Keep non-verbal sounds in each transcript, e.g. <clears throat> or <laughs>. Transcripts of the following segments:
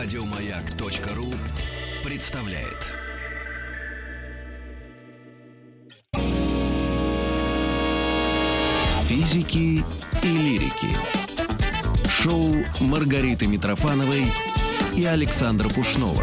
Радиомаяк.ру представляет. Физики и лирики. Шоу Маргариты Митрофановой и Александра Пушнова.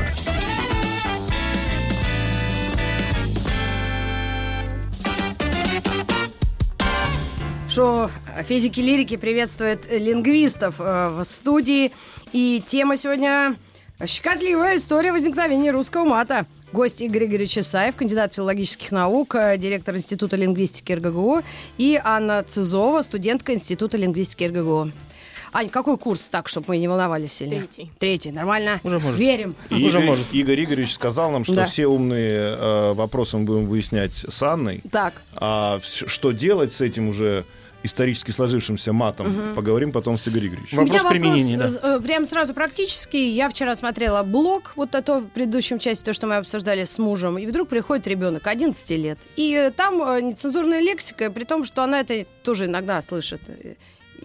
Шоу физики лирики приветствует лингвистов э, в студии. И тема сегодня щекотливая история возникновения русского мата. Гость Игорь Игоревич Исаев, кандидат филологических наук, э, директор Института лингвистики РГГУ, и Анна Цизова, студентка Института лингвистики РГГУ. Ань, какой курс, так, чтобы мы не волновались сильно? Третий. Третий, нормально? Уже может. Верим. И Игорь, Уже может. Игорь Игоревич сказал нам, что Да. все умные э, вопросы мы будем выяснять с Анной. Так, А что делать с этим уже исторически сложившимся матом, поговорим потом с Игорем Игоревичем. Вопрос применения, да. э, Прям сразу практический. Я вчера смотрела блог, вот это в предыдущем части, то, что мы обсуждали с мужем, и вдруг приходит ребенок 11 лет. И э, там э, нецензурная лексика, при том, что она это тоже иногда слышит.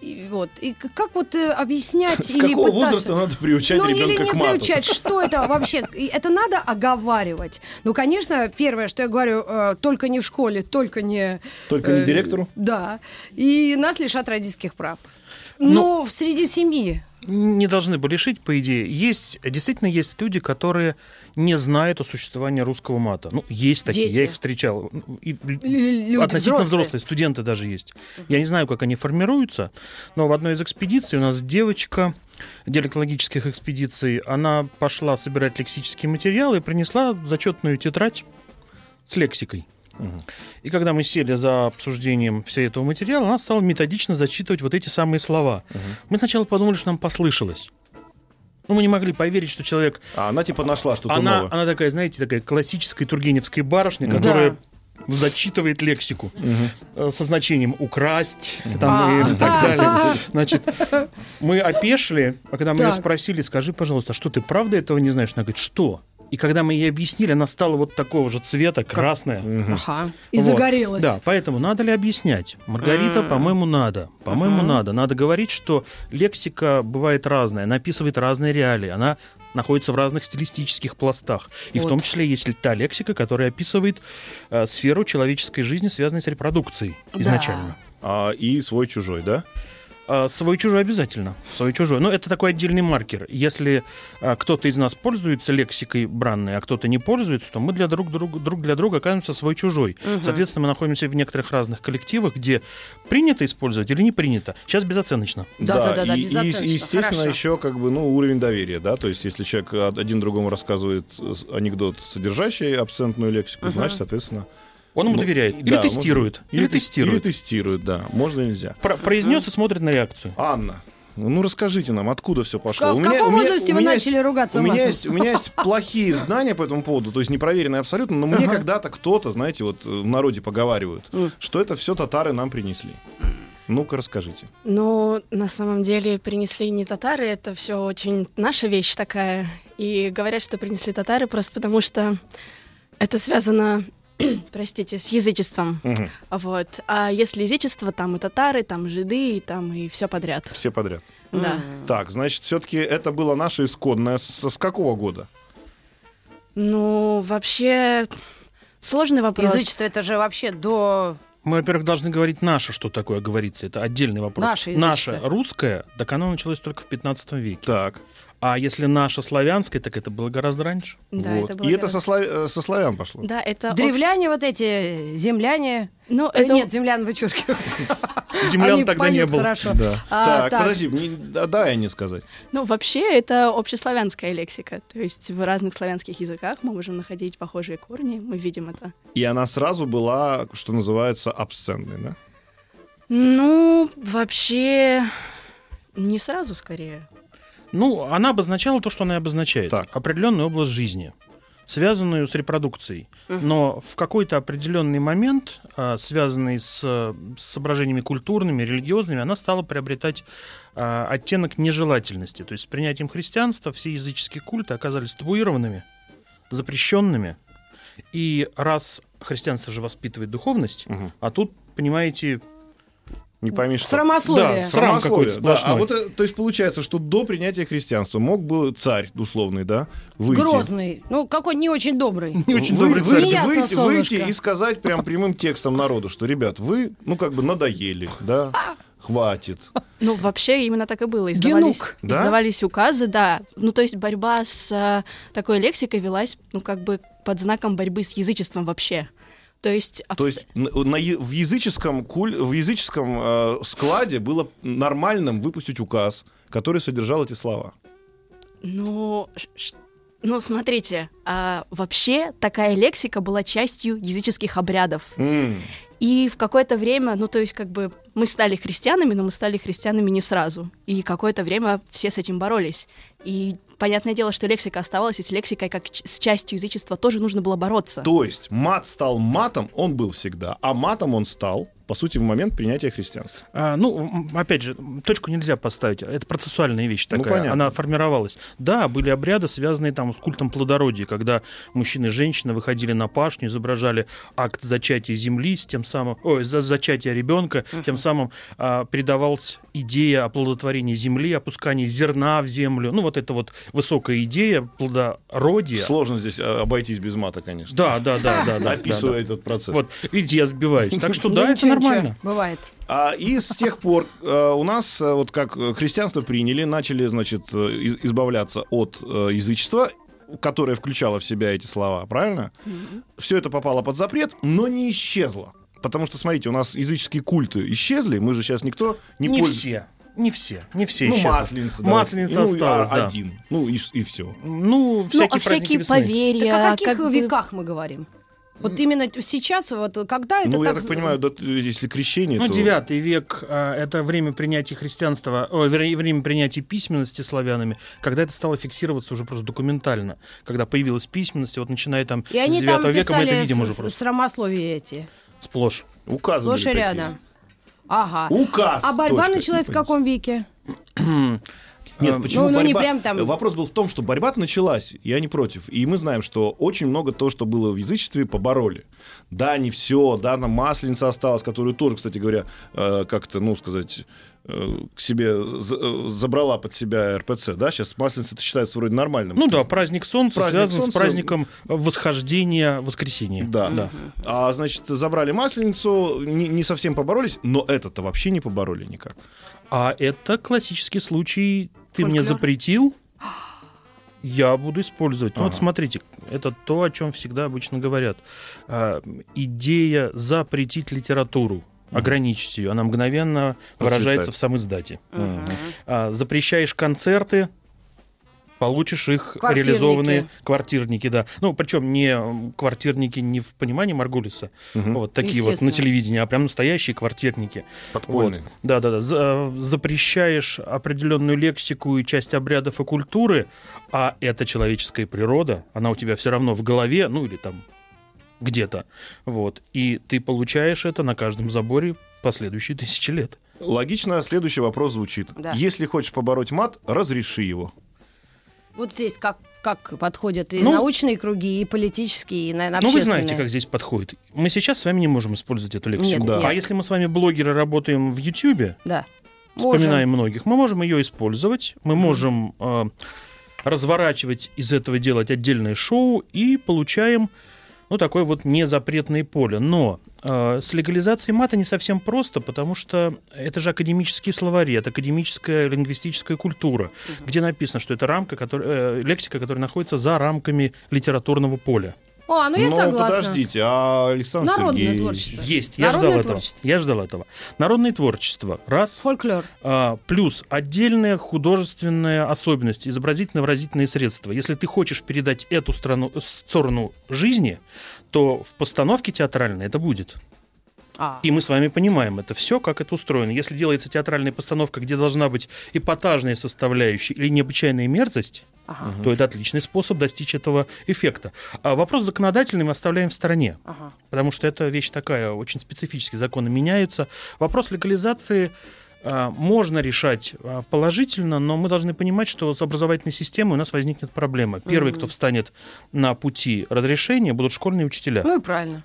И вот. И как вот э, объяснять С или какого пытаться- возраста надо приучать ну, или ребенка не к мату? приучать, что это вообще? Это надо оговаривать. Ну, конечно, первое, что я говорю, э, только не в школе, только не... Только не э, директору? Да. И нас лишат родительских прав. Ну, Но в среди семьи. Не должны бы лишить, по идее. Есть, действительно есть люди, которые не знают о существовании русского мата. Ну, есть такие, Дети. я их встречал. Ну, И люди относительно взрослые. взрослые. студенты даже есть. Я не знаю, как они формируются, но в одной из экспедиций у нас девочка диалектологических экспедиций, она пошла собирать лексические материалы и принесла зачетную тетрадь с лексикой. И когда мы сели за обсуждением всего этого материала, она стала методично зачитывать вот эти самые слова. Мы сначала подумали, что нам послышалось. Ну, мы не могли поверить, что человек... А она типа нашла что-то Она, новое. она такая, знаете, такая классическая тургеневская барышня, Мгм. которая зачитывает лексику э, со значением украсть там, А. и так далее. <laughs> Значит, мы опешили, а когда мы ее спросили, скажи, пожалуйста, а что ты правда этого не знаешь? Она говорит, что? И когда мы ей объяснили, она стала вот такого же цвета, красная. Ага. И Вот. загорелась. Да, поэтому надо ли объяснять? Маргарита, по-моему, надо. По-моему, Ага. надо. Надо говорить, что лексика бывает разная, она описывает разные реалии, она находится в разных стилистических пластах. И в Вот. том числе есть ли та лексика, которая описывает э, сферу человеческой жизни, связанной с репродукцией Да. изначально. А, и свой-чужой, да? А, Свой-чужой обязательно. Свой-чужой. Но это такой отдельный маркер. Если а, кто-то из нас пользуется лексикой бранной, а кто-то не пользуется, то мы для друг, друга, друг для друга оказываемся свой-чужой. Мгм. Соответственно, мы находимся в некоторых разных коллективах, где принято использовать или не принято. Сейчас безоценочно. Да-да-да, и, и, безоценочно, и, естественно, хорошо. еще как бы, ну, уровень доверия, да, то есть если человек од- один другому рассказывает анекдот, содержащий абсентную лексику, Мгм. значит, соответственно... Он ему ну, доверяет. Или да, тестирует. можно- Или, Или, тес- тестирует. Или тестирует, да. Можно, нельзя. Про- произнес и смотрит на реакцию. Анна, ну расскажите нам, откуда все пошло? В У каком меня- у меня- возрасте у вы начали есть- ругаться у меня, матом? есть, у меня есть плохие знания по этому поводу, то есть непроверенные абсолютно, но мне когда-то кто-то, знаете, вот э, в народе поговаривают, что это все татары нам принесли. Ну-ка расскажите. Но на самом деле принесли не татары, это все очень наша вещь такая. И говорят, что принесли татары просто потому, что это связано, <clears throat> простите, с язычеством. Мгм. Вот. А если язычество, там и татары, там жиды, и там и все подряд. Все подряд. Да. Так, значит, все-таки это было наше исходное. С, с какого года? Ну, вообще, сложный вопрос. Язычество это же вообще до... Мы, во-первых, должны говорить наше, что такое говорится. Это отдельный вопрос. Наше язычество. Наше русское, так оно началось только в 15 веке. Так. А если наше славянское, так это было гораздо раньше. Да, вот. это было И это гораздо- со, слав- э, со славян пошло. Да, это... Древляне вот эти, земляне... Ну, Э, это... Нет, землян вычеркиваю. <laughs> Землян Они тогда не было. хорошо. Да. А, так, так. подожди, мне, да, дай не сказать. Ну, вообще, это общеславянская лексика. То есть в разных славянских языках мы можем находить похожие корни, мы видим это. И она сразу была, что называется, абсцентной, да? Ну, вообще, не сразу скорее. Ну, она обозначала то, что она и обозначает. Так. Определенную область жизни, связанную с репродукцией. Мгм. Но в какой-то определенный момент, а, связанный с, э, с соображениями культурными, религиозными, она стала приобретать а, оттенок нежелательности. То есть с принятием христианства все языческие культы оказались табуированными, запрещенными. И раз христианство же воспитывает духовность, Мгм. а тут, понимаете, Не пойми что. Срамословие. Да, срам какой-то да. А вот, э, то есть получается, что до принятия христианства мог был царь условный, да, выйти. Грозный. Ну, какой не очень добрый. Не очень Вы- добрый царь. Неясно, выйти, солнышко. выйти и сказать прям прямым текстом народу, что, ребят, вы, ну, как бы надоели, да, хватит. Ну, вообще именно так и было. Издавались, Генук. Да? издавались указы, да. Ну, то есть борьба с э, такой лексикой велась, ну, как бы под знаком борьбы с язычеством вообще. То есть... То обс- есть н- на в языческом, куль, в языческом э, складе было нормальным выпустить указ, который содержал эти слова. Ну, ш- ну, смотрите, а, вообще такая лексика была частью языческих обрядов. М. И в какое-то время, ну, то есть, как бы, мы стали христианами, но мы стали христианами не сразу. И какое-то время все с этим боролись. И понятное дело, что лексика оставалась, и с лексикой, как с частью язычества, тоже нужно было бороться. То есть мат стал матом, он был всегда, а матом он стал, по сути, в момент принятия христианства. А, ну, опять же, точку нельзя поставить. Это процессуальная вещь Ну, такая. понятно. Она формировалась. Да, были обряды, связанные там с культом плодородия, когда мужчины и женщины выходили на пашню, изображали акт зачатия земли, с тем самым, ой, за зачатия ребенка, тем самым а, передавалась идея оплодотворения земли, опускания зерна в землю. Ну, вот это вот высокая идея плодородия. Сложно здесь э, обойтись без мата, конечно. Да, да, да, да, да. Описывая да, этот процесс. Вот, видите, я сбиваюсь. Так что да, это нормально. Бывает. А, и с тех пор э, у нас, вот как христианство приняли, начали, значит, э, из- избавляться от э, язычества, которое включало в себя эти слова, правильно? Все это попало под запрет, но не исчезло. Потому что, смотрите, у нас языческие культы исчезли, мы же сейчас никто не, Не пользуется. все. Не все. Не все Ну, исчезли. масленица. Масленица давайте. Ну, осталась, а- да. один. Ну, и, и все. Ну, ну, всякие а праздники всякие весны. поверья... Так о каких как бы- веках мы говорим? Вот именно сейчас, вот когда это Ну, я так... так понимаю, да, если крещение, Ну, то... девятый век а, это время принятия христианства, вре- время принятия письменности славянами, когда это стало фиксироваться уже просто документально. Когда появилась письменность, вот начиная там И они с там 9 века мы это видим с- уже с- просто срамословия эти. сплошь. Указы были Сплошь и такие. рядом. Ага. Указ. А борьба точка, началась в каком веке? <clears throat> <clears throat> <clears throat> Нет, А, почему ну, ну, не борьба? прям там- Вопрос был в том, что борьба началась, я не против. И мы знаем, что очень много того, что было в язычестве, побороли. Да, не все, да, там масленица осталась, которую тоже, кстати говоря, э, как-то, ну, сказать, э, к себе э, забрала под себя РПЦ, да, сейчас масленица это считается вроде нормальным. Ну да, праздник солнца Праздник связан солнца. с праздником восхождения воскресенья. Да. А, значит, забрали масленицу, не, не совсем поборолись, но это-то вообще не побороли никак. А это классический случай. Ты мне Фольклор? запретил, я буду использовать. Ну, Вот Ага. смотрите, это то, о чем всегда обычно говорят. А, идея запретить литературу, ограничить ее, она мгновенно выражается Процветает. в самой издате. А, запрещаешь концерты, получишь их Квартирники. реализованные квартирники, да. Ну, причем не квартирники не в понимании Маргулиса, Мгм. вот такие вот на телевидении, а прям настоящие квартирники. Подпольные. Вот. Да, да, да. За- запрещаешь определенную лексику и часть обрядов и культуры, а это человеческая природа, она у тебя все равно в голове, ну или там где-то. Вот. И ты получаешь это на каждом заборе последующие тысячи лет. Логично, следующий вопрос звучит. Да. Если хочешь побороть мат, разреши его. Вот здесь как, как подходят и Ну, научные круги, и политические, и, наверное, Ну, вы знаете, как здесь подходит. Мы сейчас с вами не можем использовать эту лексику. Нет, Да. нет. А если мы с вами блогеры работаем в Ютьюбе, Да. вспоминаем Можем. многих, мы можем ее использовать, мы можем э, разворачивать из этого делать отдельное шоу и получаем ну, такое вот незапретное поле. Но э, с легализацией мата не совсем просто, потому что это же академические словари, это академическая лингвистическая культура, где написано, что это рамка, которая, э, лексика, которая находится за рамками литературного поля. О, ну я Но согласна. подождите, а Александр Народное Сергеевич... творчество. Есть, я Народное ждал этого. творчество. Я ждал этого. Народное творчество. Раз. Фольклор. А, плюс отдельная художественная особенность, изобразительно-выразительные средства. Если ты хочешь передать эту страну, сторону жизни, то в постановке театральной это будет. А. И мы с вами понимаем это все, как это устроено. Если делается театральная постановка, где должна быть эпатажная составляющая или необычайная мерзость, Ага. то это отличный способ достичь этого эффекта. А вопрос законодательный мы оставляем в стороне. Ага. Потому что это вещь такая, очень специфические законы меняются. Вопрос легализации а, можно решать а, положительно, но мы должны понимать, что с образовательной системой у нас возникнет проблема. Первый, кто встанет на пути разрешения, будут школьные учителя. Ну и правильно.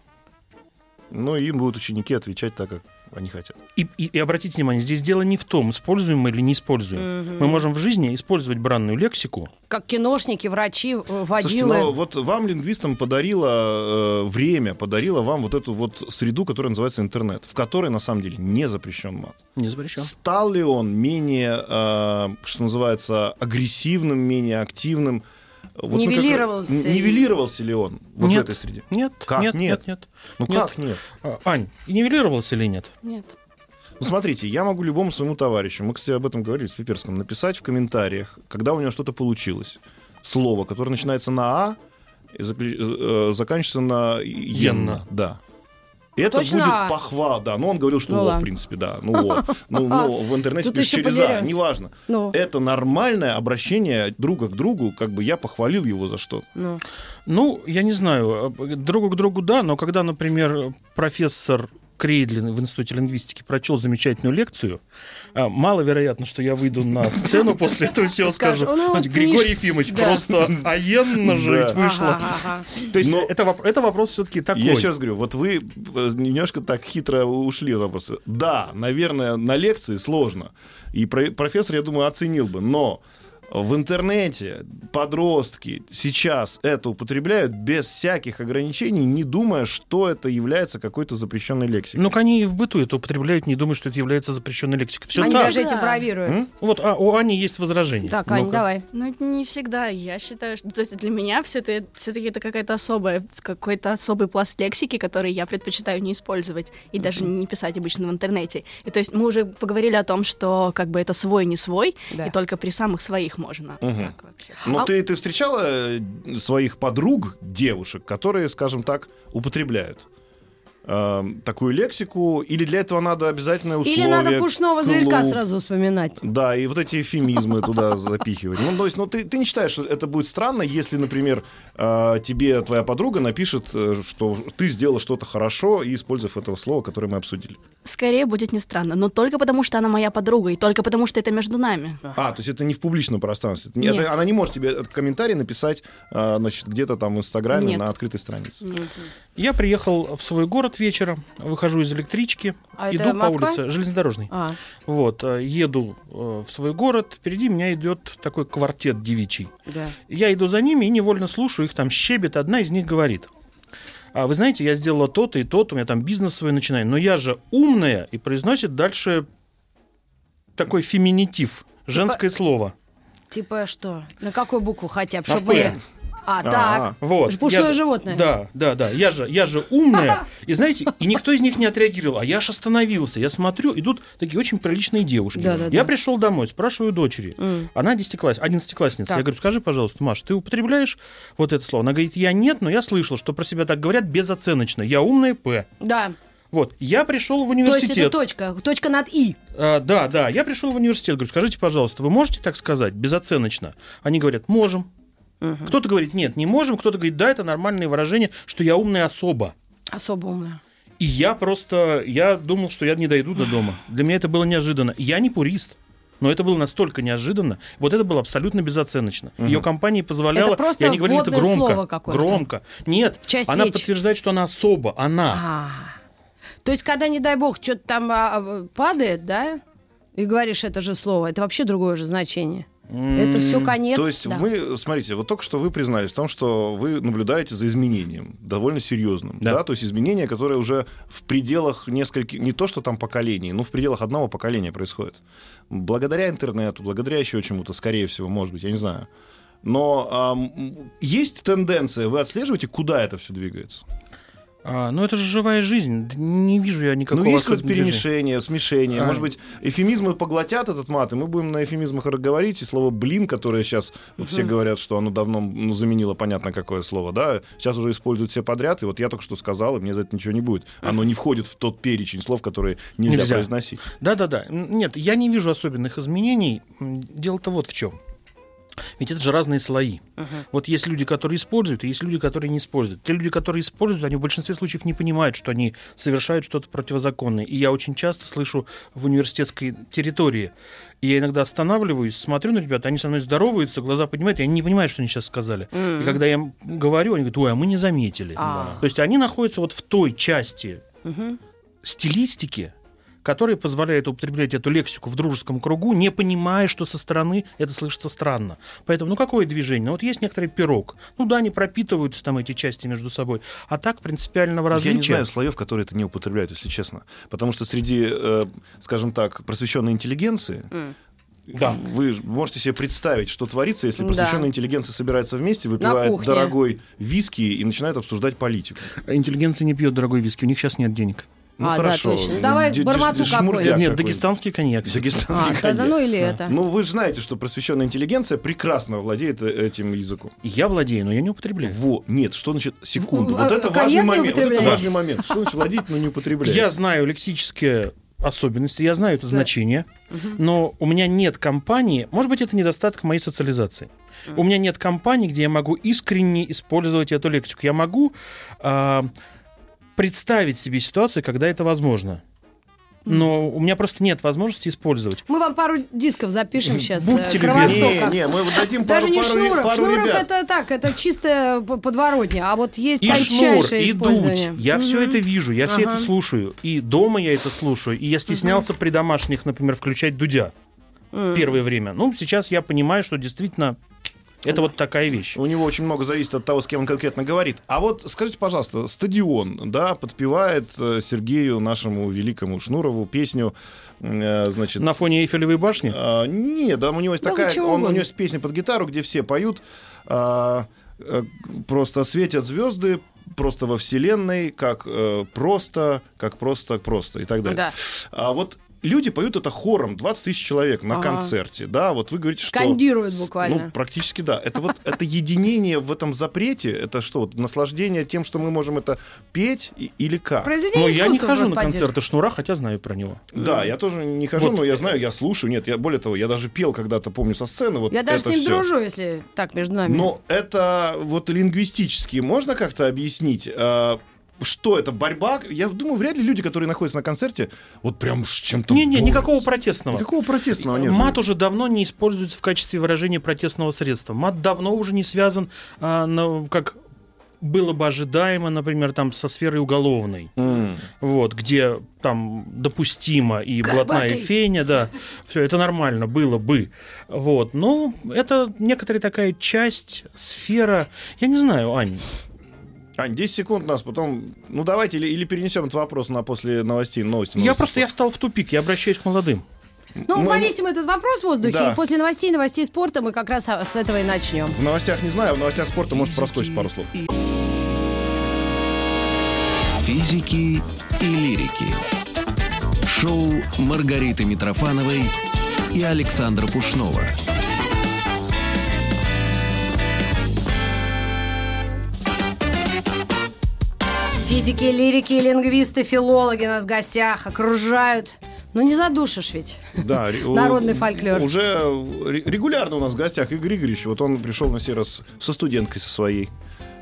Ну, им будут ученики отвечать так, как они хотят. И, и, и обратите внимание, здесь дело не в том, используем мы или не используем. Мы можем в жизни использовать бранную лексику. Как киношники, врачи, э, Слушайте, водилы. но вот вам, лингвистам, подарило э, время, подарило вам вот эту вот среду, которая называется интернет, в которой, на самом деле, не запрещен мат. Не запрещен. Стал ли он менее, э, что называется, агрессивным, менее активным? Вот мы как- Нивелировался ли? Нивелировался ли он вот в Нет. этой среде? Нет, Как нет, нет? нет, нет. Ну Нет. как нет? А, Ань, нивелировался или нет? Нет. Ну, смотрите, я могу любому своему товарищу, мы, кстати, об этом говорили с Пиперском, написать в комментариях, когда у него что-то получилось. Слово, которое начинается на «а» э, заканчивается на «енно». «Енно». Да. Это Точно будет «а». похвал, да. Но он говорил, что Ну «о», в принципе, да. Ну, «о». Ну, ну, в интернете Тут пишешь через «а», неважно. Ну, Это нормальное обращение друга к другу, как бы я похвалил его за что-то. ну. Ну, я не знаю, э, другу к другу да, но когда, например, профессор Крейдлин в Институте лингвистики прочел замечательную лекцию, а, маловероятно, что я выйду на сцену после этого всего скажу. ну, «Знаете, книж- Григорий Ефимович, просто ведь Да. вышло. То есть это, воп- это вопрос все-таки такой. Я раз говорю, вот вы э, немножко так хитро ушли от вопроса. Да, наверное, на лекции сложно. И про- профессор, я думаю, оценил бы. Но в интернете подростки сейчас это употребляют без всяких ограничений, не думая, что это является какой-то запрещенной лексикой. Ну, они и в быту это употребляют, не думают, что это является запрещенной лексикой. Все Они так. даже эти Да. бровируют. М? Вот, а у Ани есть возражение. Так, Ань, Ну-ка. давай. Ну, это не всегда. Я считаю, что... То есть для меня все это все-таки это какая-то особая, какой-то особый пласт лексики, который я предпочитаю не использовать и даже не писать обычно в интернете. И то есть мы уже поговорили о том, что как бы это свой, не свой, Да. и только при самых своих можно. Мгм. Так вообще. Но А- ты, ты встречала э, своих подруг, девушек, которые, скажем так, употребляют э, такую лексику? Или для этого надо обязательное условие? Или надо пушного зверька клуб? сразу вспоминать. Да, и вот эти эфемизмы туда <laughs> запихивать. Ну, то есть, ну, ты, ты не считаешь, что это будет странно, если, например, э, тебе твоя подруга напишет, э, что ты сделала что-то хорошо, и используев этого слова, которое мы обсудили. Скорее будет не странно, но только потому, что она моя подруга, и только потому, что это между нами. А, то есть это не в публичном пространстве. Нет. это- она не может тебе этот комментарий написать, э, значит, где-то там в Инстаграме Нет. на открытой странице. Нет. Я приехал в свой город вечером, выхожу из электрички, А иду по Москва? улице железнодорожной. А, Вот, э, еду э, в свой город, впереди меня идет такой квартет девичий. да. Я иду за ними и невольно слушаю, их там щебет, одна из них говорит. А вы знаете, я сделала то-то и то-то, у меня там бизнес свой начинаю, но я же умная, и произносит дальше такой феминитив, женское слово. Типа что? На какую букву хотя бы? На Чтобы. А, А, так. Вот. Пушное же- животное. Да, да, да. Я же, я же умная. <laughs> И знаете, и никто из них не отреагировал. А я аж остановился. Я смотрю, идут такие очень приличные девушки. Да, да, я да. пришел домой, спрашиваю дочери. М. Она десятиклассница, одиннадцатиклассница. Так. Я говорю, скажи, пожалуйста, Маш, ты употребляешь вот это слово? Она говорит, я нет, но я слышал, что про себя так говорят безоценочно. Я умная П. Да. Вот, я пришел в То есть это университет. точка. Точка над «и». А, да, да, я пришел в университет. Говорю, скажите, пожалуйста, вы можете так сказать безоценочно? Они говорят, можем. Кто-то говорит, нет, не можем. Кто-то говорит, да, это нормальное выражение, что я умная особа. Особо умная. И я просто, я думал, что я не дойду до дома. Для меня это было неожиданно. Я не пурист. Но это было настолько неожиданно. Вот это было абсолютно безоценочно. Ее компания позволяла... Это просто и они говорили это громко. слово какое-то. Громко. Нет, Часть она речи. подтверждает, что она особа. Она. А. То есть, когда, не дай бог, что-то там а, а, падает, да, и говоришь это же слово, это вообще другое же значение. Это все конец. То есть да. мы, смотрите, вот только что вы признались в том, что вы наблюдаете за изменением, довольно серьезным. Да. Да. То есть изменение, которое уже в пределах нескольких, не то что там поколений, но в пределах одного поколения происходит. Благодаря интернету, благодаря еще чему-то, скорее всего, может быть, я не знаю. Но ам, есть тенденция, вы отслеживаете, куда это все двигается? А, ну, это же живая жизнь. Не вижу я никакого ну, есть какое-то перемешение, смешение. А. Может быть, эфемизмы поглотят этот мат, и мы будем на эфемизмах говорить. И слово «блин», которое сейчас все говорят, что оно давно ну, заменило понятно какое слово, да, сейчас уже используют все подряд. И вот я только что сказал, и мне за это ничего не будет. Оно не входит в тот перечень слов, которые нельзя, Нельзя. произносить. Да-да-да. Нет, я не вижу особенных изменений. Дело-то вот в чем. Ведь это же разные слои. Вот есть люди, которые используют, и есть люди, которые не используют. Те люди, которые используют, они в большинстве случаев не понимают, что они совершают что-то противозаконное. И я очень часто слышу в университетской территории. И я иногда останавливаюсь, смотрю на ребят, они со мной здороваются, глаза поднимают, и они не понимают, что они сейчас сказали. И когда я им говорю, они говорят, ой, а мы не заметили. А. То есть они находятся вот в той части стилистики, которые позволяют употреблять эту лексику в дружеском кругу, не понимая, что со стороны это слышится странно. Поэтому, ну какое движение? Ну вот есть некоторый пирог. Ну да, они пропитываются там эти части между собой. А так принципиального различия... Я не знаю слоев, которые это не употребляют, если честно. Потому что среди, э, скажем так, просвещенной интеллигенции Да. Вы можете себе представить, что творится, если Да. просвещенная интеллигенция собирается вместе, выпивает дорогой виски и начинает обсуждать политику. Интеллигенция не пьет дорогой виски, у них сейчас нет денег. Ну А, да, хорошо. точно. Давай Д- бармату какой-нибудь. Нет, дагестанский коньяк. Дагестанский А, да, коньяк. да, ну или это. Ну, вы же знаете, что просвещенная интеллигенция прекрасно владеет э, этим языком. Я владею, но я не употребляю. Во, нет, что значит секунду? Ну, Вот а это важный момент. Вот это важный момент. Что значит владеть, но не употреблять? Я знаю лексические особенности, я знаю это значение, но у меня нет компании, может быть, это недостаток моей социализации. У меня нет компании, где я могу искренне использовать эту лексику. Я могу а, представить себе ситуацию, когда это возможно. Но у меня просто нет возможности использовать. Мы вам пару дисков запишем <laughs> сейчас. Будьте Кровостока. Не, не, мы дадим Даже пару, не пару, Шнуров. пару Шнуров ребят. это так, это чисто п- подворотня. А вот есть И шнур, тончайшее и использование. дуть. Я все Мгм. это вижу, я все Ага. это слушаю. И дома я это слушаю. И я стеснялся при домашних, например, включать дудя М. первое время. Ну, сейчас я понимаю, что действительно это вот такая вещь. У него очень много зависит от того, с кем он конкретно говорит. А вот скажите, пожалуйста, стадион, да, подпевает э, Сергею, нашему великому Шнурову, песню, э, значит... На фоне Эйфелевой башни? А, нет, да, у него есть Да такая, он, у него есть песня под гитару, где все поют, а, э, просто светят звезды просто во вселенной, как э, просто, как просто, просто и так далее. Да. А вот люди поют это хором, 20 тысяч человек на Ага. концерте, да, вот вы говорите, что... Скандируют буквально. Ну, практически да. Это вот это единение в этом запрете, это что, вот наслаждение тем, что мы можем это петь и- или как? Произведение Но я не хожу на концерты Шнура, хотя знаю про него. Да, я тоже не хожу, Вот. но я знаю, я слушаю. Нет, я более того, я даже пел когда-то, помню, со сцены. Вот Я даже с ним дружу, если так между нами. Но это вот лингвистически можно как-то объяснить? Что это борьба? Я думаю, вряд ли люди, которые находятся на концерте, вот прям с чем-то. Не-не, борются. никакого протестного. Никакого протестного нет. Мат уже давно не используется в качестве выражения протестного средства. Мат давно уже не связан, а, на- как было бы ожидаемо, например, там со сферой уголовной. М. Вот, где там допустимо и блатная Горбатый. феня, да, все это нормально было бы. Вот, но это некоторая такая часть, сфера, я не знаю, Ань, Ань, 10 секунд у нас, потом... Ну, давайте, или, или перенесем этот вопрос на после новостей, новости. я новости просто я встал в тупик, я обращаюсь к молодым. ну, мы- повесим этот вопрос в воздухе, Да. и после новостей, новостей спорта мы как раз а, с этого и начнем. В новостях не знаю, в новостях спорта может проскочить пару слов. Физики и лирики. Шоу Маргариты Митрофановой и Александра Пушнова. Физики, лирики, лингвисты, филологи у нас в гостях окружают. Ну, не задушишь ведь. Да, <laughs> Народный фольклор. Уже ре- регулярно у нас в гостях Игорь Игоревич. Вот он пришел на сей раз со студенткой со своей.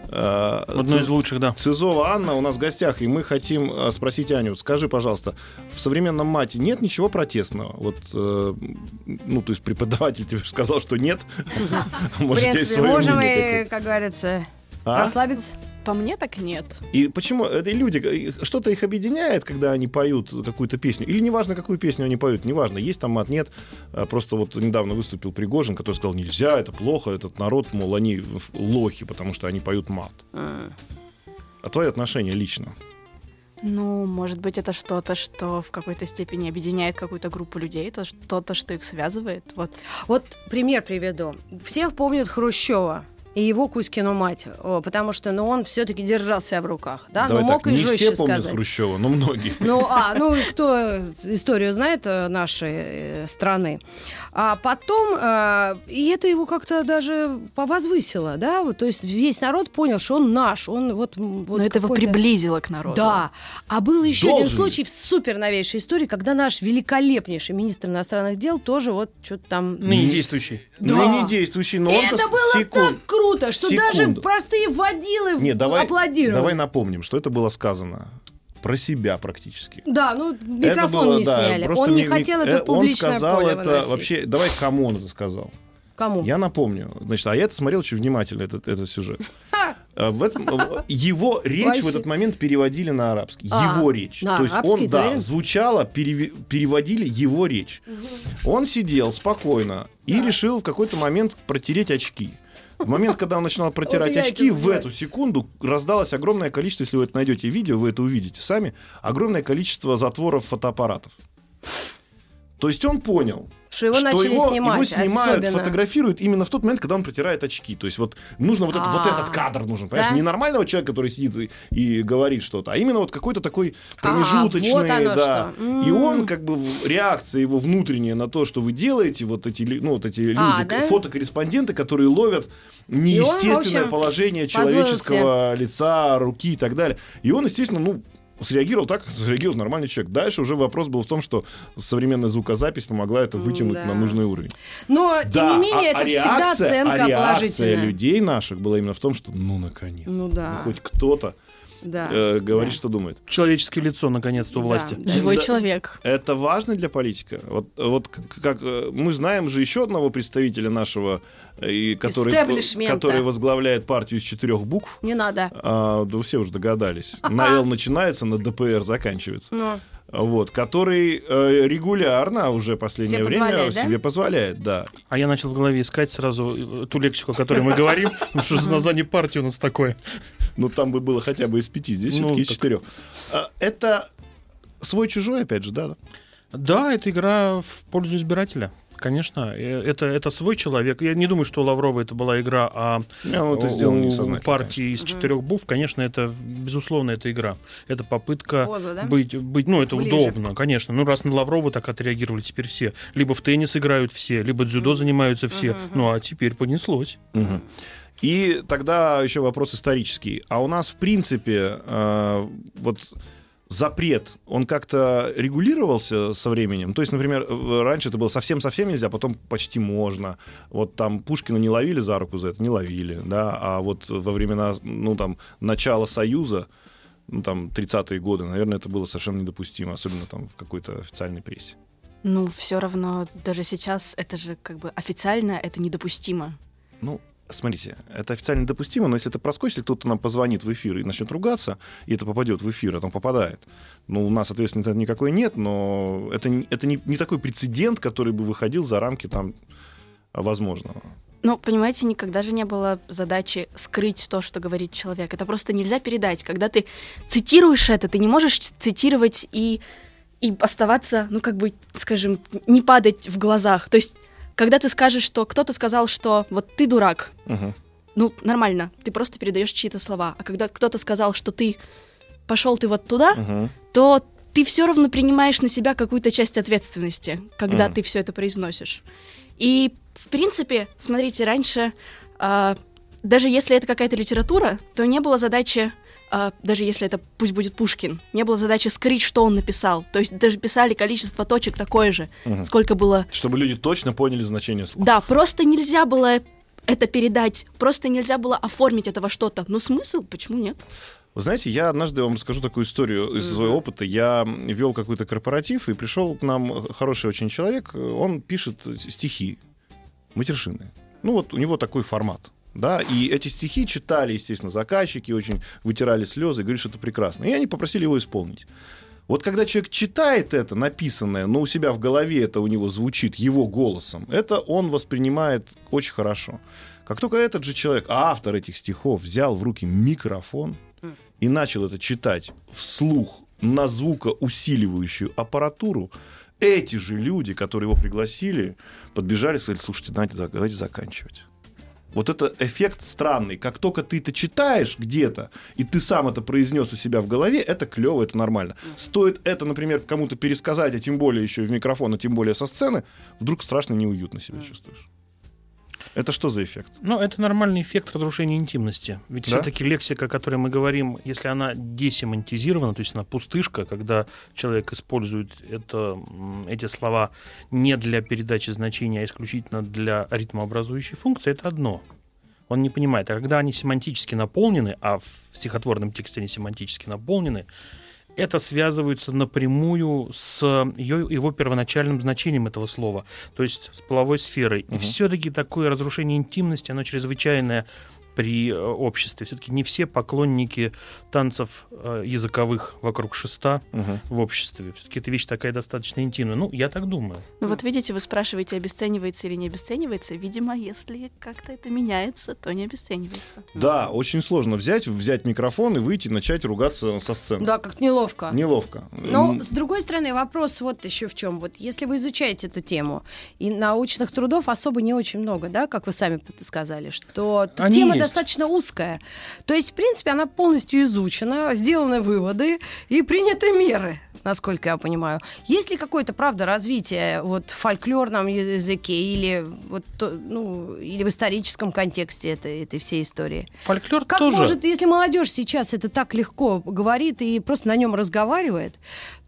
Э, Одно из лучших, да. Цизова Анна у нас в гостях, и мы хотим э, спросить Аню, вот скажи, пожалуйста, в современном мате нет ничего протестного? Вот, э, ну, то есть преподаватель тебе сказал, что нет. <laughs> В принципе, можем и, как говорится, А? расслабиться. По мне так нет. И почему это люди, что-то их объединяет, когда они поют какую-то песню? Или неважно, какую песню они поют, неважно, есть там мат, нет. А Просто вот недавно выступил Пригожин, который сказал, нельзя, это плохо, этот народ, мол, они лохи, потому что они поют мат. М. А твое отношение лично? Ну, может быть, это что-то, что в какой-то степени объединяет какую-то группу людей, это что-то, что их связывает. Вот. Вот пример приведу. Все помнят Хрущева и его Кузькину мать, потому что ну, он все-таки держал себя в руках, да, Давай но мог так, и не жестче все помнят сказать. Хрущева, но многие. <laughs> Ну, а, ну, кто историю знает э, нашей э, страны. А потом, э, и это его как-то даже повозвысило, да, вот, то есть весь народ понял, что он наш, он вот... вот Но это его приблизило к народу. Да. А был еще один Должен. случай в супер новейшей истории, когда наш великолепнейший министр иностранных дел тоже вот что-то там... Ныне действующий. Да. Ну, не действующий, но он это было так круто, что даже Секунду. простые водилы Не, давай, аплодировали. давай напомним, что это было сказано про себя практически. Да, ну микрофон было, не да, сняли. Он не ми- хотел ми- это э, в публичное Он сказал поле это выносить. вообще... Давай, кому он это сказал? Кому? Я напомню. Значит, а я это смотрел очень внимательно, этот, этот сюжет. А В этом, его речь Вообще. в этот момент переводили на арабский. А, его речь. То есть арабский, он, да, звучало, переви- переводили его речь. Он сидел спокойно и решил в какой-то момент протереть очки. В момент, когда он начинал протирать Вот очки, в эту секунду раздалось огромное количество, если вы это найдете видео, вы это увидите сами, огромное количество затворов фотоаппаратов. То есть он понял, Что его что начали его, снимать его снимают, особенно. фотографируют именно в тот момент, когда он протирает очки. То есть вот нужно вот, этот, вот А, этот кадр нужен, понимаешь? да? Не нормального человека, который сидит и, и говорит что-то, а именно вот какой-то такой А, промежуточный, вот оно да. что. И он как бы реакция его внутренняя на то, что вы делаете, вот эти, ну вот эти люди, А, да? фотокорреспонденты, которые ловят неестественное общем, положение человеческого лица, руки и так далее. И он, естественно, ну среагировал так, как среагировал нормальный человек. Дальше уже вопрос был в том, что современная звукозапись помогла это вытянуть Да. на нужный уровень. Но, тем Да, не менее, а- это а всегда реакция- оценка а реакция положительная. людей наших была именно в том, что ну наконец, Ну да. хоть кто-то Да. э, говорит, Да. что думает. Человеческое лицо, наконец-то, у Да. власти. Живой Да. человек. Это важно для политика. Вот, вот как, э, мы знаем же еще одного представителя нашего, э, и который, который возглавляет партию из четырех букв. Не надо. А, да все уже догадались. На Л начинается, на ДПР заканчивается. Ну, Вот, который э, регулярно уже последнее Себе время позволяет, да? себе позволяет, да. А я начал в голове искать сразу э, ту лексику, о которой мы <laughs> говорим. Ну что за название партии у нас такое? Ну, там бы было хотя бы из пяти, здесь Ну, все-таки из так- четырех. А, Это свой-чужой, опять же, да? да? Да, это игра в пользу избирателя. Конечно, э, это, это свой человек. Я не думаю, что у Лаврова это была игра, а ну, это у партии из четырех букв, конечно, это, безусловно, это игра. Это попытка Поза, да? быть, быть, ну, это Ближе. удобно, конечно. Ну, раз на Лаврова так отреагировали теперь все. Либо в теннис играют все, либо дзюдо занимаются все. Ну, а теперь понеслось. Мгм. И тогда еще вопрос исторический. А у нас, в принципе, э, вот запрет, он как-то регулировался со временем? То есть, например, э, раньше это было совсем-совсем нельзя, потом почти можно. Вот там Пушкина не ловили за руку за это, не ловили, да, а вот во времена, ну, там, начала Союза, ну, там, 30-е годы, наверное, это было совершенно недопустимо, особенно там в какой-то официальной прессе. Ну, все равно, даже сейчас это же как бы официально это недопустимо. Ну, смотрите, это официально допустимо, но если это проскочит, если кто-то нам позвонит в эфир и начнет ругаться, и это попадет в эфир, а там попадает. Ну, у нас ответственности никакой нет, но это, это не, не такой прецедент, который бы выходил за рамки там возможного. Ну, понимаете, никогда же не было задачи скрыть то, что говорит человек. Это просто нельзя передать. Когда ты цитируешь это, ты не можешь цитировать и, и оставаться, ну, как бы, скажем, не падать в глазах. То есть, когда ты скажешь, что кто-то сказал, что вот ты дурак, Мгм. ну, нормально, ты просто передаешь чьи-то слова. А когда кто-то сказал, что ты пошел ты вот туда, Мгм. то ты все равно принимаешь на себя какую-то часть ответственности, когда Мгм. ты все это произносишь. И, в принципе, смотрите, раньше, а, даже если это какая-то литература, то не было задачи, а, даже если это пусть будет Пушкин, не было задачи скрыть, что он написал. То есть даже писали количество точек такое же, Мгм. сколько было. Чтобы люди точно поняли значение слова. Да, просто нельзя было это передать, просто нельзя было оформить это во что-то. Ну смысл? Почему нет? Вы знаете, я однажды вам расскажу такую историю из своего опыта. Я вел какой-то корпоратив, и пришел к нам хороший очень человек. Он пишет стихи, матершины. Ну вот у него такой формат. Да, и эти стихи читали, естественно, заказчики, очень вытирали слезы, говорили, что это прекрасно. И они попросили его исполнить. Вот когда человек читает это, написанное, но у себя в голове это у него звучит его голосом, это он воспринимает очень хорошо. Как только этот же человек, автор этих стихов, взял в руки микрофон и начал это читать вслух на звукоусиливающую аппаратуру, эти же люди, которые его пригласили, подбежали и сказали, слушайте, давайте, заканчивать. Вот это эффект странный. Как только ты это читаешь где-то, и ты сам это произнес у себя в голове, это клево, это нормально. Стоит это, например, кому-то пересказать, а тем более еще и в микрофон, а тем более со сцены, вдруг страшно неуютно себя чувствуешь. Это что за эффект? Ну, это нормальный эффект разрушения интимности. Ведь Да? все-таки лексика, о которой мы говорим, если она десемантизирована, то есть она пустышка, когда человек использует это, эти слова не для передачи значения, а исключительно для ритмообразующей функции, это одно. Он не понимает. А когда они семантически наполнены, а в стихотворном тексте они семантически наполнены, это связывается напрямую с ее, его первоначальным значением этого слова, то есть с половой сферой. И Мгм. все-таки такое разрушение интимности, оно чрезвычайное при э, обществе. Все-таки не все поклонники танцев э, языковых вокруг шеста Мгм. в обществе. Все-таки эта вещь такая достаточно интимная. Ну, я так думаю. Ну вот видите, вы спрашиваете, обесценивается или не обесценивается. Видимо, если как-то это меняется, то не обесценивается. Да, очень сложно взять, взять микрофон и выйти и начать ругаться со сцены. Да, как неловко. Неловко. Но, с другой стороны, вопрос вот еще в чем. Вот если вы изучаете эту тему, и научных трудов особо не очень много, да, как вы сами сказали, что Они тема. Достаточно узкая. То есть, в принципе, она полностью изучена, сделаны выводы и приняты меры, насколько я понимаю. Есть ли какое-то, правда, развитие вот в фольклорном языке или, вот, ну, или в историческом контексте этой, этой всей истории? Фольклор Как тоже. может, если молодежь сейчас это так легко говорит и просто на нем разговаривает,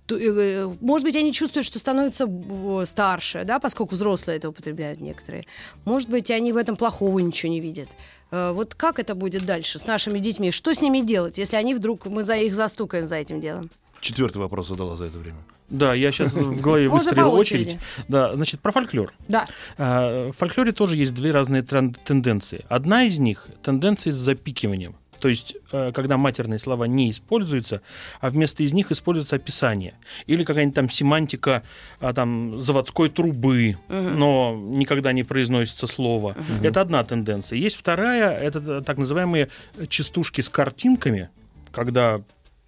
то, э, может быть, они чувствуют, что становятся э, старше, да, поскольку взрослые это употребляют некоторые. Может быть, они в этом плохого ничего не видят. Э, Вот как это будет дальше с нашими детьми? Что с ними делать, если они вдруг мы за их застукаем за этим делом? Четвертый вопрос задала за это время. Да, я сейчас в <laughs> голове выстроил очередь. Да, значит, про фольклор. Да. А, В фольклоре тоже есть две разные тенденции. Одна из них — тенденция с запикиванием. То есть, э, когда матерные слова не используются, а вместо из них используется описание. Или какая-нибудь там семантика а, там, заводской трубы, но никогда не произносится слово. Это одна тенденция. Есть вторая, это так называемые частушки с картинками, когда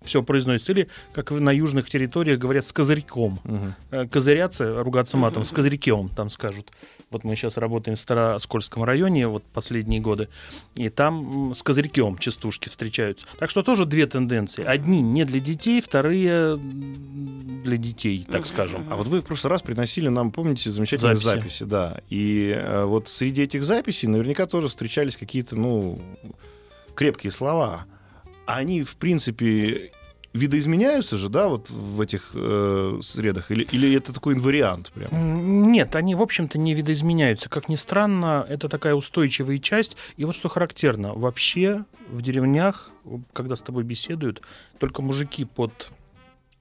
все произносится, или, как на южных территориях говорят, с козырьком. Э, Козыряться, ругаться матом, с козырьком, там скажут. Вот мы сейчас работаем в Староскольском районе, вот последние годы, и там с козырьком частушки встречаются. Так что тоже две тенденции. Одни не для детей, вторые для детей, так скажем. А вот вы в прошлый раз приносили нам, помните, замечательные Записи. записи, да. И э, вот среди этих записей наверняка тоже встречались какие-то, ну, крепкие слова. Они, в принципе, видоизменяются же, да, вот в этих э, средах? Или, или это такой инвариант прям? Нет, они, в общем-то, не видоизменяются. Как ни странно, это такая устойчивая часть. И вот что характерно, вообще в деревнях, когда с тобой беседуют, только мужики под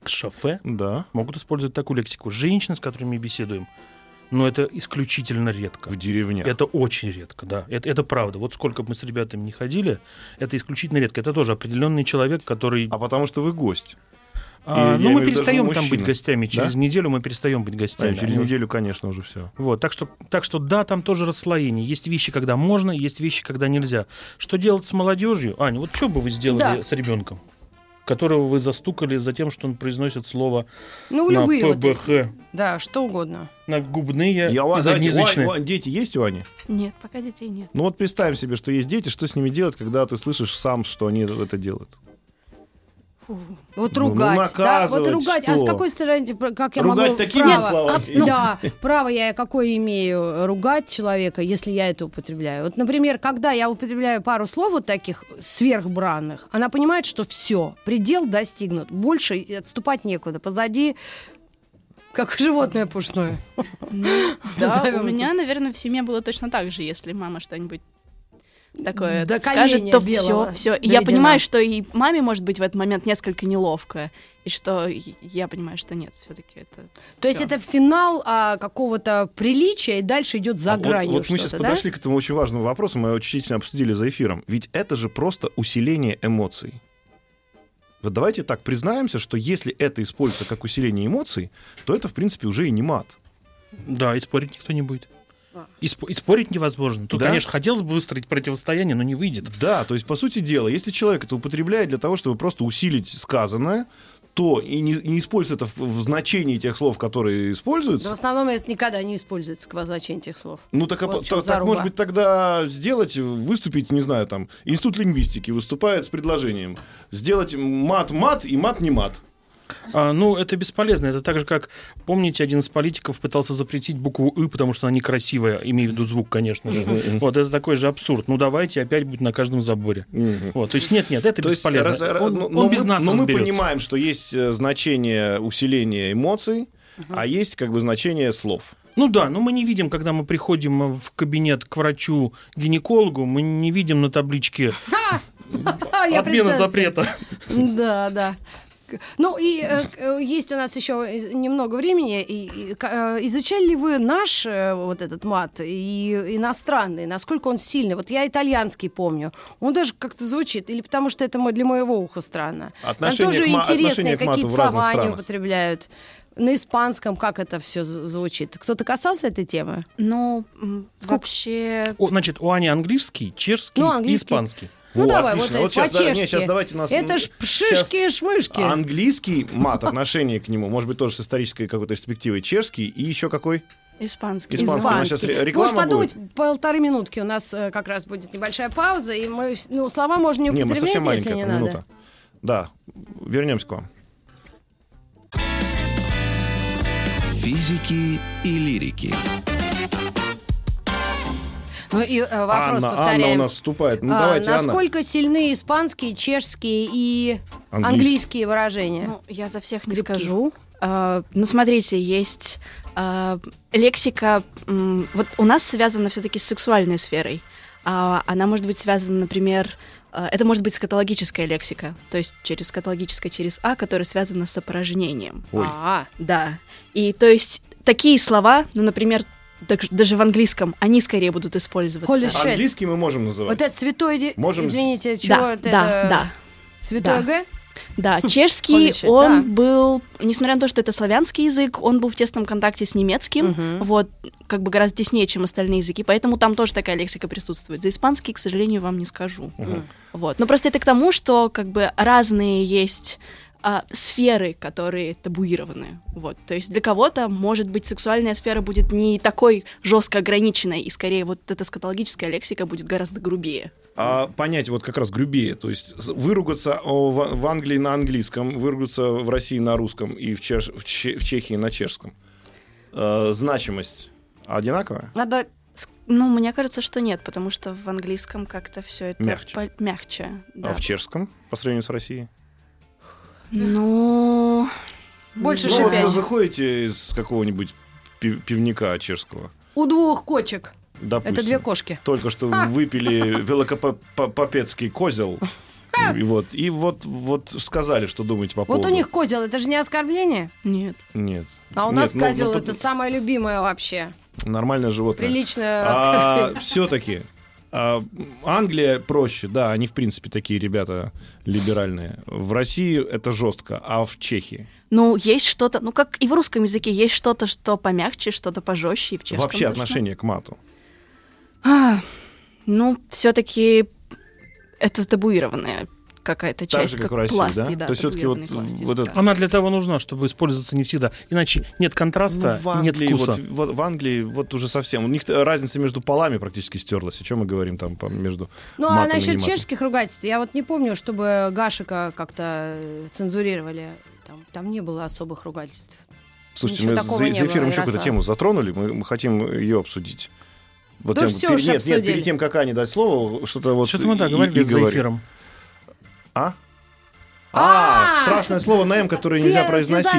шофе Да, могут использовать такую лексику. Женщины, с которыми беседуем, но это исключительно редко. в деревнях. Это очень редко, да. Это, это правда. Вот сколько бы мы с ребятами не ходили, это исключительно редко. Это тоже определенный человек, который... А потому что вы гость. А, ну, мы перестаем там быть гостями. Через Да? неделю мы перестаем быть гостями. А, через Они- неделю, конечно, уже все. Вот, так что, так что да, там тоже расслоение. Есть вещи, когда можно, есть вещи, когда нельзя. Что делать с молодежью? Аня, вот что бы вы сделали Да. с ребенком, которого вы застукали за тем, что он произносит слово Ну, на любые вот ПБХ, эти. Да, что угодно. на губные Я, у и вас, знаете, у у Ани- дети есть у Ани? Нет, пока детей нет. Ну вот представим себе, что есть дети, что с ними делать, когда ты слышишь сам, что они это делают? Фу. Вот Ну, ну, ругать. да, вот ругать. А с что? какой стороны, как я Ругать могу... такими право- словами? а, Да, право я какое имею ругать человека, если я это употребляю. Вот, например, когда я употребляю пару слов вот таких сверхбранных, она понимает, что все, предел достигнут, больше отступать некуда. Позади как животное пушное. Да, Назовем у меня, наверное, в семье было точно так же, если мама что-нибудь такое До скажет, то все, все. И я понимаю, что и маме может быть в этот момент несколько неловко, и что я понимаю, что нет, все-таки это. То есть всё. это финал а, какого-то приличия, и дальше идет за А вот- гранью вот, мы сейчас да? подошли к этому очень важному вопросу, мы его очень обсудили за эфиром. Ведь это же просто усиление эмоций. Вот давайте так признаемся, что если это используется как усиление эмоций, то это, в принципе, уже и не мат. Да, и спорить никто не будет. А. И, спо- и спорить невозможно. Тут, Да? конечно, хотелось бы выстроить противостояние, но не выйдет. Да, то есть, по сути дела, если человек это употребляет для того, чтобы просто усилить сказанное, то и не, не использует это в, в значении тех слов, которые Да, в используются, основном это никогда не используется к значению этих слов. ну так, а Вот в чём так, заруба. может быть, тогда сделать, выступить, не знаю, там, Институт лингвистики выступает с предложением сделать мат-мат и мат-не мат. А, ну, это бесполезно. Это так же, как, помните, один из политиков пытался запретить букву «ы», потому что она некрасивая, имея в виду звук, конечно же. Вот, это такой же абсурд. Ну, давайте опять будет на каждом заборе. Вот, то есть нет-нет, это То есть, бесполезно. раз- он но- он но без мы- нас Но мы разберется. понимаем, что есть э, значение усиления эмоций, а есть как бы значение слов. Ну да, но мы не видим, когда мы приходим в кабинет к врачу-гинекологу, мы не видим на табличке <laughs> отмена запрета. Да, да. Ну и э, э, есть у нас еще немного времени. И, и, э, изучали ли вы наш э, вот этот мат и иностранный? Насколько он сильный? Вот я итальянский помню. Он даже как-то звучит. Или потому что это для моего уха странно. Отношение Там тоже к ма- интересные какие-то слова они употребляют. На испанском как это все звучит? Кто-то касался этой темы? Ну, Сколько? вообще... О, значит, у Ани английский, чешский Ну, и английский. испанский. Ну Во, давай, отлично. вот, Вот это щас, да, не, по-чешски. щас давайте нас- Это ж щас- шишки-шмышки. Английский мат, <laughs> отношение к нему, может быть, тоже с исторической какой-то перспективой. Чешский и еще какой? Испанский. Испанский. У нас сейчас ре- реклама Можешь подумать, полторы минутки у нас э, как раз будет небольшая пауза, и мы ну, слова можно не Не, мы употреблять, совсем если маленькая не надо. минута. Да, вернемся к вам. Физики и лирики. Ну и э, вопрос Анна, повторяем. Анна у нас вступает. Ну, А, давайте, Анна. насколько сильны испанские, чешские и Английский. английские выражения? Ну, я за всех не Грибки. скажу. А, ну, смотрите, есть а, лексика. м, вот у нас связана все-таки с сексуальной сферой. А она может быть связана, например, а, это может быть скатологическая лексика, то есть через скатологическое, через А, которая связана с опорожнением. Ой. А, Да. И то есть такие слова, ну, например, так- даже в английском, они скорее будут использоваться. Holy shit. Английский мы можем называть. вот это святой, ди- Можем извините, чего Да, это? да, да. Святой Да. Г? Да, чешский, Holy shit, он да. был, несмотря на то, что это славянский язык, он был в тесном контакте с немецким, Мгм. вот, как бы гораздо теснее, чем остальные языки, поэтому там тоже такая лексика присутствует. За испанский, к сожалению, вам не скажу. Вот. Но просто это к тому, что как бы разные есть а, сферы, которые табуированы. Вот. То есть для кого-то, может быть, сексуальная сфера будет не такой жестко ограниченной, и скорее вот эта скатологическая лексика будет гораздо грубее. А понять вот как раз грубее, то есть выругаться в, Англии на английском, выругаться в России на русском и в, Чеш- в, Че- в Чехии на чешском. Э, значимость одинаковая? Надо Ну, мне кажется, что нет, потому что в английском как-то все это Мягче. по- мягче. Да. А в чешском по сравнению с Россией? Ну, Больше Ну, вот вы выходите из какого-нибудь пив- пивника чешского, У двух кочек. допустим. Это две кошки. Только что выпили великопопецкий козел. И вот, и вот, вот сказали, что думаете по Вот поводу... у них козел, это же не оскорбление? нет. Нет. А у нас Нет, ну, козел ну, это тут самое любимое вообще. Нормальное животное. Приличное А оскорбление. Все-таки Англия проще, да, они в принципе такие ребята либеральные. В России это жестко, а в Чехии Ну, есть что-то, ну, как и в русском языке, есть что-то, что помягче, что-то пожестче, и в чешском вообще точно. отношение к мату. А, ну, все-таки это табуированная какая-то Так часть, же, как в России, пласт, да? да, То есть всё-таки вот табуированный пласт вот это- Она для того нужна, чтобы использоваться не всегда. Иначе нет контраста, Ну, в нет Англии, вкуса. вот, вот в Англии вот уже совсем. У них разница между полами практически стерлась. О чем мы говорим там по- между Ну, а насчет чешских ругательств, я вот не помню, чтобы Гашика как-то э, цензурировали. Там, там не было особых ругательств. Слушайте, Ничего мы за, эфиром было, еще какую-то тему затронули, мы, мы хотим ее обсудить. Вот Да тем- всё перед- нет, нет, обсудили. перед тем, как Ане дать слово, что-то вот... Что-то мы, да, говорили и за говори. эфиром. А? А, А! страшное слово на М, которое нельзя произносить.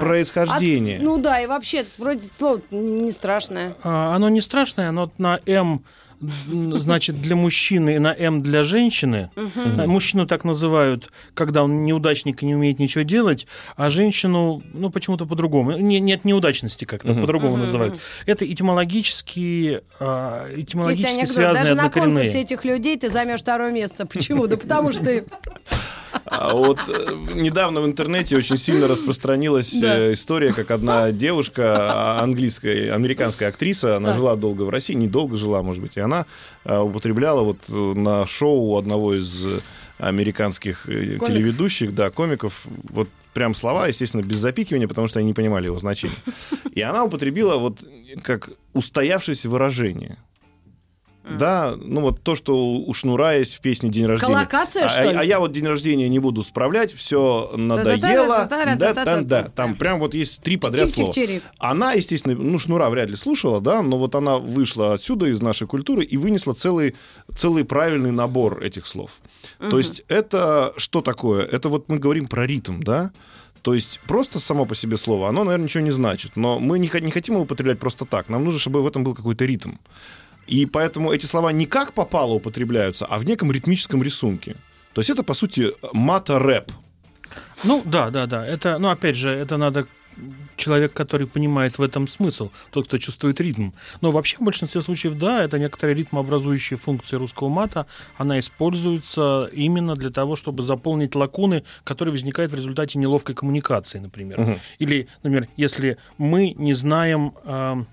Происхождение. Ну да, и вообще, вроде слово не, страшное. А, Оно не страшное, оно на м, значит для мужчины и на М для женщины. А Мужчину так называют, когда он неудачник и не умеет ничего делать, а женщину, ну, почему-то по-другому. Не- Нет неудачности как-то, Мгм. по-другому Мгм, называют. Это этимологически, а, Есть этимологически анекдот, связанные даже на конкурсе этих людей ты займешь второе место. Почему? Да потому что ты... А вот э, недавно в интернете очень сильно распространилась э, история, как одна девушка, а, английская, американская актриса, она Так. жила долго в России, недолго жила, может быть, и она э, употребляла вот э, на шоу одного из американских Комиков. телеведущих, да, комиков, вот прям слова, естественно, без запикивания, потому что они не понимали его значения. И она употребила вот как устоявшееся выражение. Да, ну вот то, что у Шнура есть в песне «День рождения». Коллокация, А- что ли? а я вот день рождения не буду справлять, все надоело. Да, да, Там прям вот есть три подряд слова. Она, естественно, ну, Шнура вряд ли слушала, да, но вот она вышла отсюда из нашей культуры и вынесла целый, целый правильный набор этих слов. То есть это что такое? Это вот мы говорим про ритм, да? То есть просто само по себе слово, оно, наверное, ничего не значит. Но мы не, не хотим его употреблять просто так. Нам нужно, чтобы в этом был какой-то ритм. И поэтому эти слова не как попало употребляются, а в неком ритмическом рисунке. То есть это, по сути, мата-рэп. Ну, да, да, да. Это, ну, опять же, это надо человек, который понимает в этом смысл, тот, кто чувствует ритм. Но вообще в большинстве случаев, да, это некоторая ритмообразующая функция русского мата, она используется именно для того, чтобы заполнить лакуны, которые возникают в результате неловкой коммуникации, например. Мгм. Или, например, если мы не знаем... э,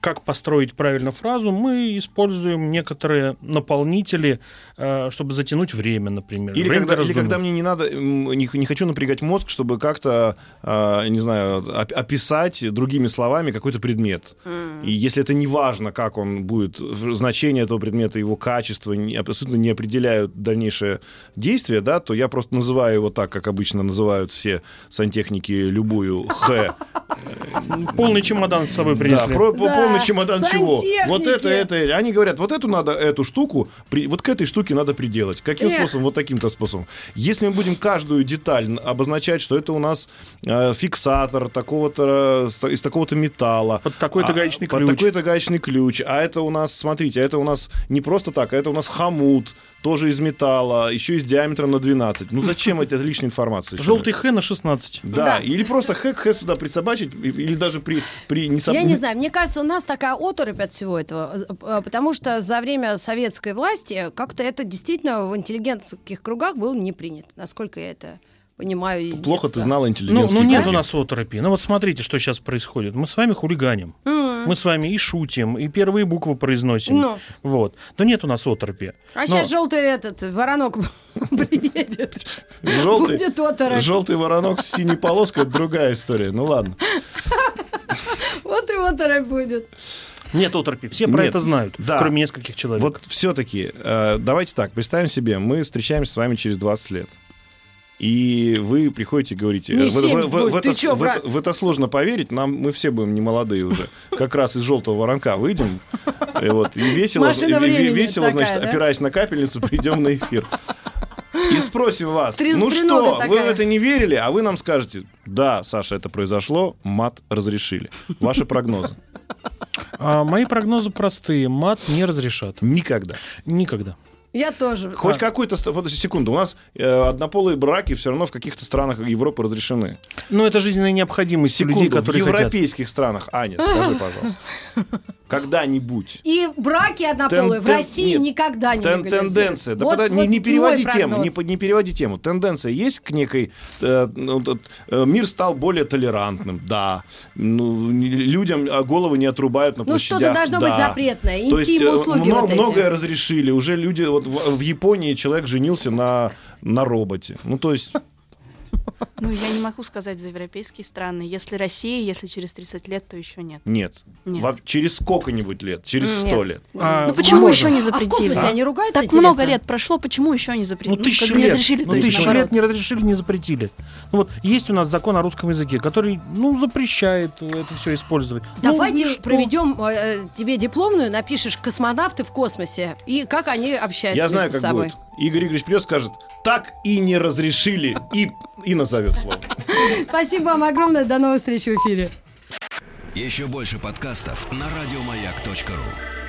как построить правильно фразу, мы используем некоторые наполнители, э, чтобы затянуть время, например. Или Время когда, или когда мне не надо, не, не хочу напрягать мозг, чтобы как-то, а, не знаю, оп- описать другими словами какой-то предмет. И если это не важно, как он будет, значение этого предмета, его качество не- абсолютно не определяют дальнейшее действие, да, то я просто называю его так, как обычно называют все сантехники любую Х. Полный чемодан с собой Да, принесли. Да, полный чемодан чего? Вот это, это. Они говорят, вот эту надо, эту штуку, при- вот к этой штуке надо приделать. Каким Эх. способом? Вот таким-то способом. Если мы будем каждую деталь обозначать, что это у нас э, фиксатор такого-то, э, из такого-то металла. Под такой-то а, гаечный под ключ. такой-то гаечный ключ. А это у нас, смотрите, а это у нас не просто так, а это у нас хомут, тоже из металла, еще и с диаметром на 12. Ну зачем эта лишняя информация? Желтый Х на 16. Да, Да. или просто хэк х сюда присобачить, или даже при, при не Я не знаю, мне кажется, у нас такая оторопь от всего этого, э, потому что за время советской власти как-то это действительно в интеллигентских кругах было не принято, насколько я это понимаю из Плохо детства. ты знала Ну, интеллигентский ну нет круги. у нас оторопи. Ну вот смотрите, что сейчас происходит. Мы с вами хулиганим. М. Мы с вами и шутим, и первые буквы произносим. Ну. Вот. Но нет у нас оторопи. А Но- сейчас желтый этот воронок <laughs> приедет. Желтый, Будет оторопь. желтый воронок с синей полоской это другая история. Ну ладно. <laughs> Вот и оторопь будет. Нет оторопи. Все про Нет. это знают, Да. кроме нескольких человек. Вот все-таки, давайте так, представим себе, мы встречаемся с вами через 20 лет. И вы приходите и говорите, Не в, в- 70 в- будет, в ты это, чё, в брат? это- в это сложно поверить, нам мы все будем не молодые уже. Как раз из желтого воронка выйдем. И, вот, и весело, и- весело такая, значит, да? опираясь на капельницу, придем на эфир. И спросим вас, Три- ну что, вы в такая. это не верили, а вы нам скажете, да, Саша, это произошло, мат разрешили. Ваши прогнозы? А мои прогнозы простые. Мат не разрешат. Никогда. Никогда. Я тоже. Хоть ст- Вот, секунду. У нас э, однополые браки все равно в каких-то странах Европы разрешены. Но это жизненная необходимость людей, которые в хотят. европейских странах, Аня, скажи, пожалуйста. <laughs> Когда-нибудь. И браки однополые Тен- в России нет. никогда не Тен- тенденция. Да Вот- пода- не, вот не переводи мой тему, не, не переводи тему. Тенденция есть к некой... э, ну, э, мир стал более толерантным, да. Ну, не- людям а, головы не отрубают на Ну, площадях. что-то должно быть да. запретное. То есть э, Интим-услуги мно- вот эти. многое разрешили. Уже люди... Вот в, в Японии человек женился на, на роботе. Ну, то есть... Ну, я не могу сказать за европейские страны. Если Россия, если через 30 лет, то еще нет. Нет. Нет. Во- через сколько-нибудь лет? Через М, сто нет. лет? А, Ну почему можно. еще не А в запретили? космосе А? они ругаются, Так интересно? много лет прошло, почему еще не запретили? Ну, тысячу как бы не лет. разрешили, ну, тысячу наоборот. лет не разрешили, не запретили. Ну, вот есть у нас закон о русском языке, который, ну, запрещает это все использовать. Ну, Давайте что? проведем э, тебе дипломную, напишешь космонавты в космосе и как они общаются Я знаю, между как собой. будет. Игорь Игоревич придет, скажет, так и не разрешили, и, и назовет слово. Спасибо вам огромное. До новых встреч в эфире. Еще больше подкастов на радиомаяк.ру.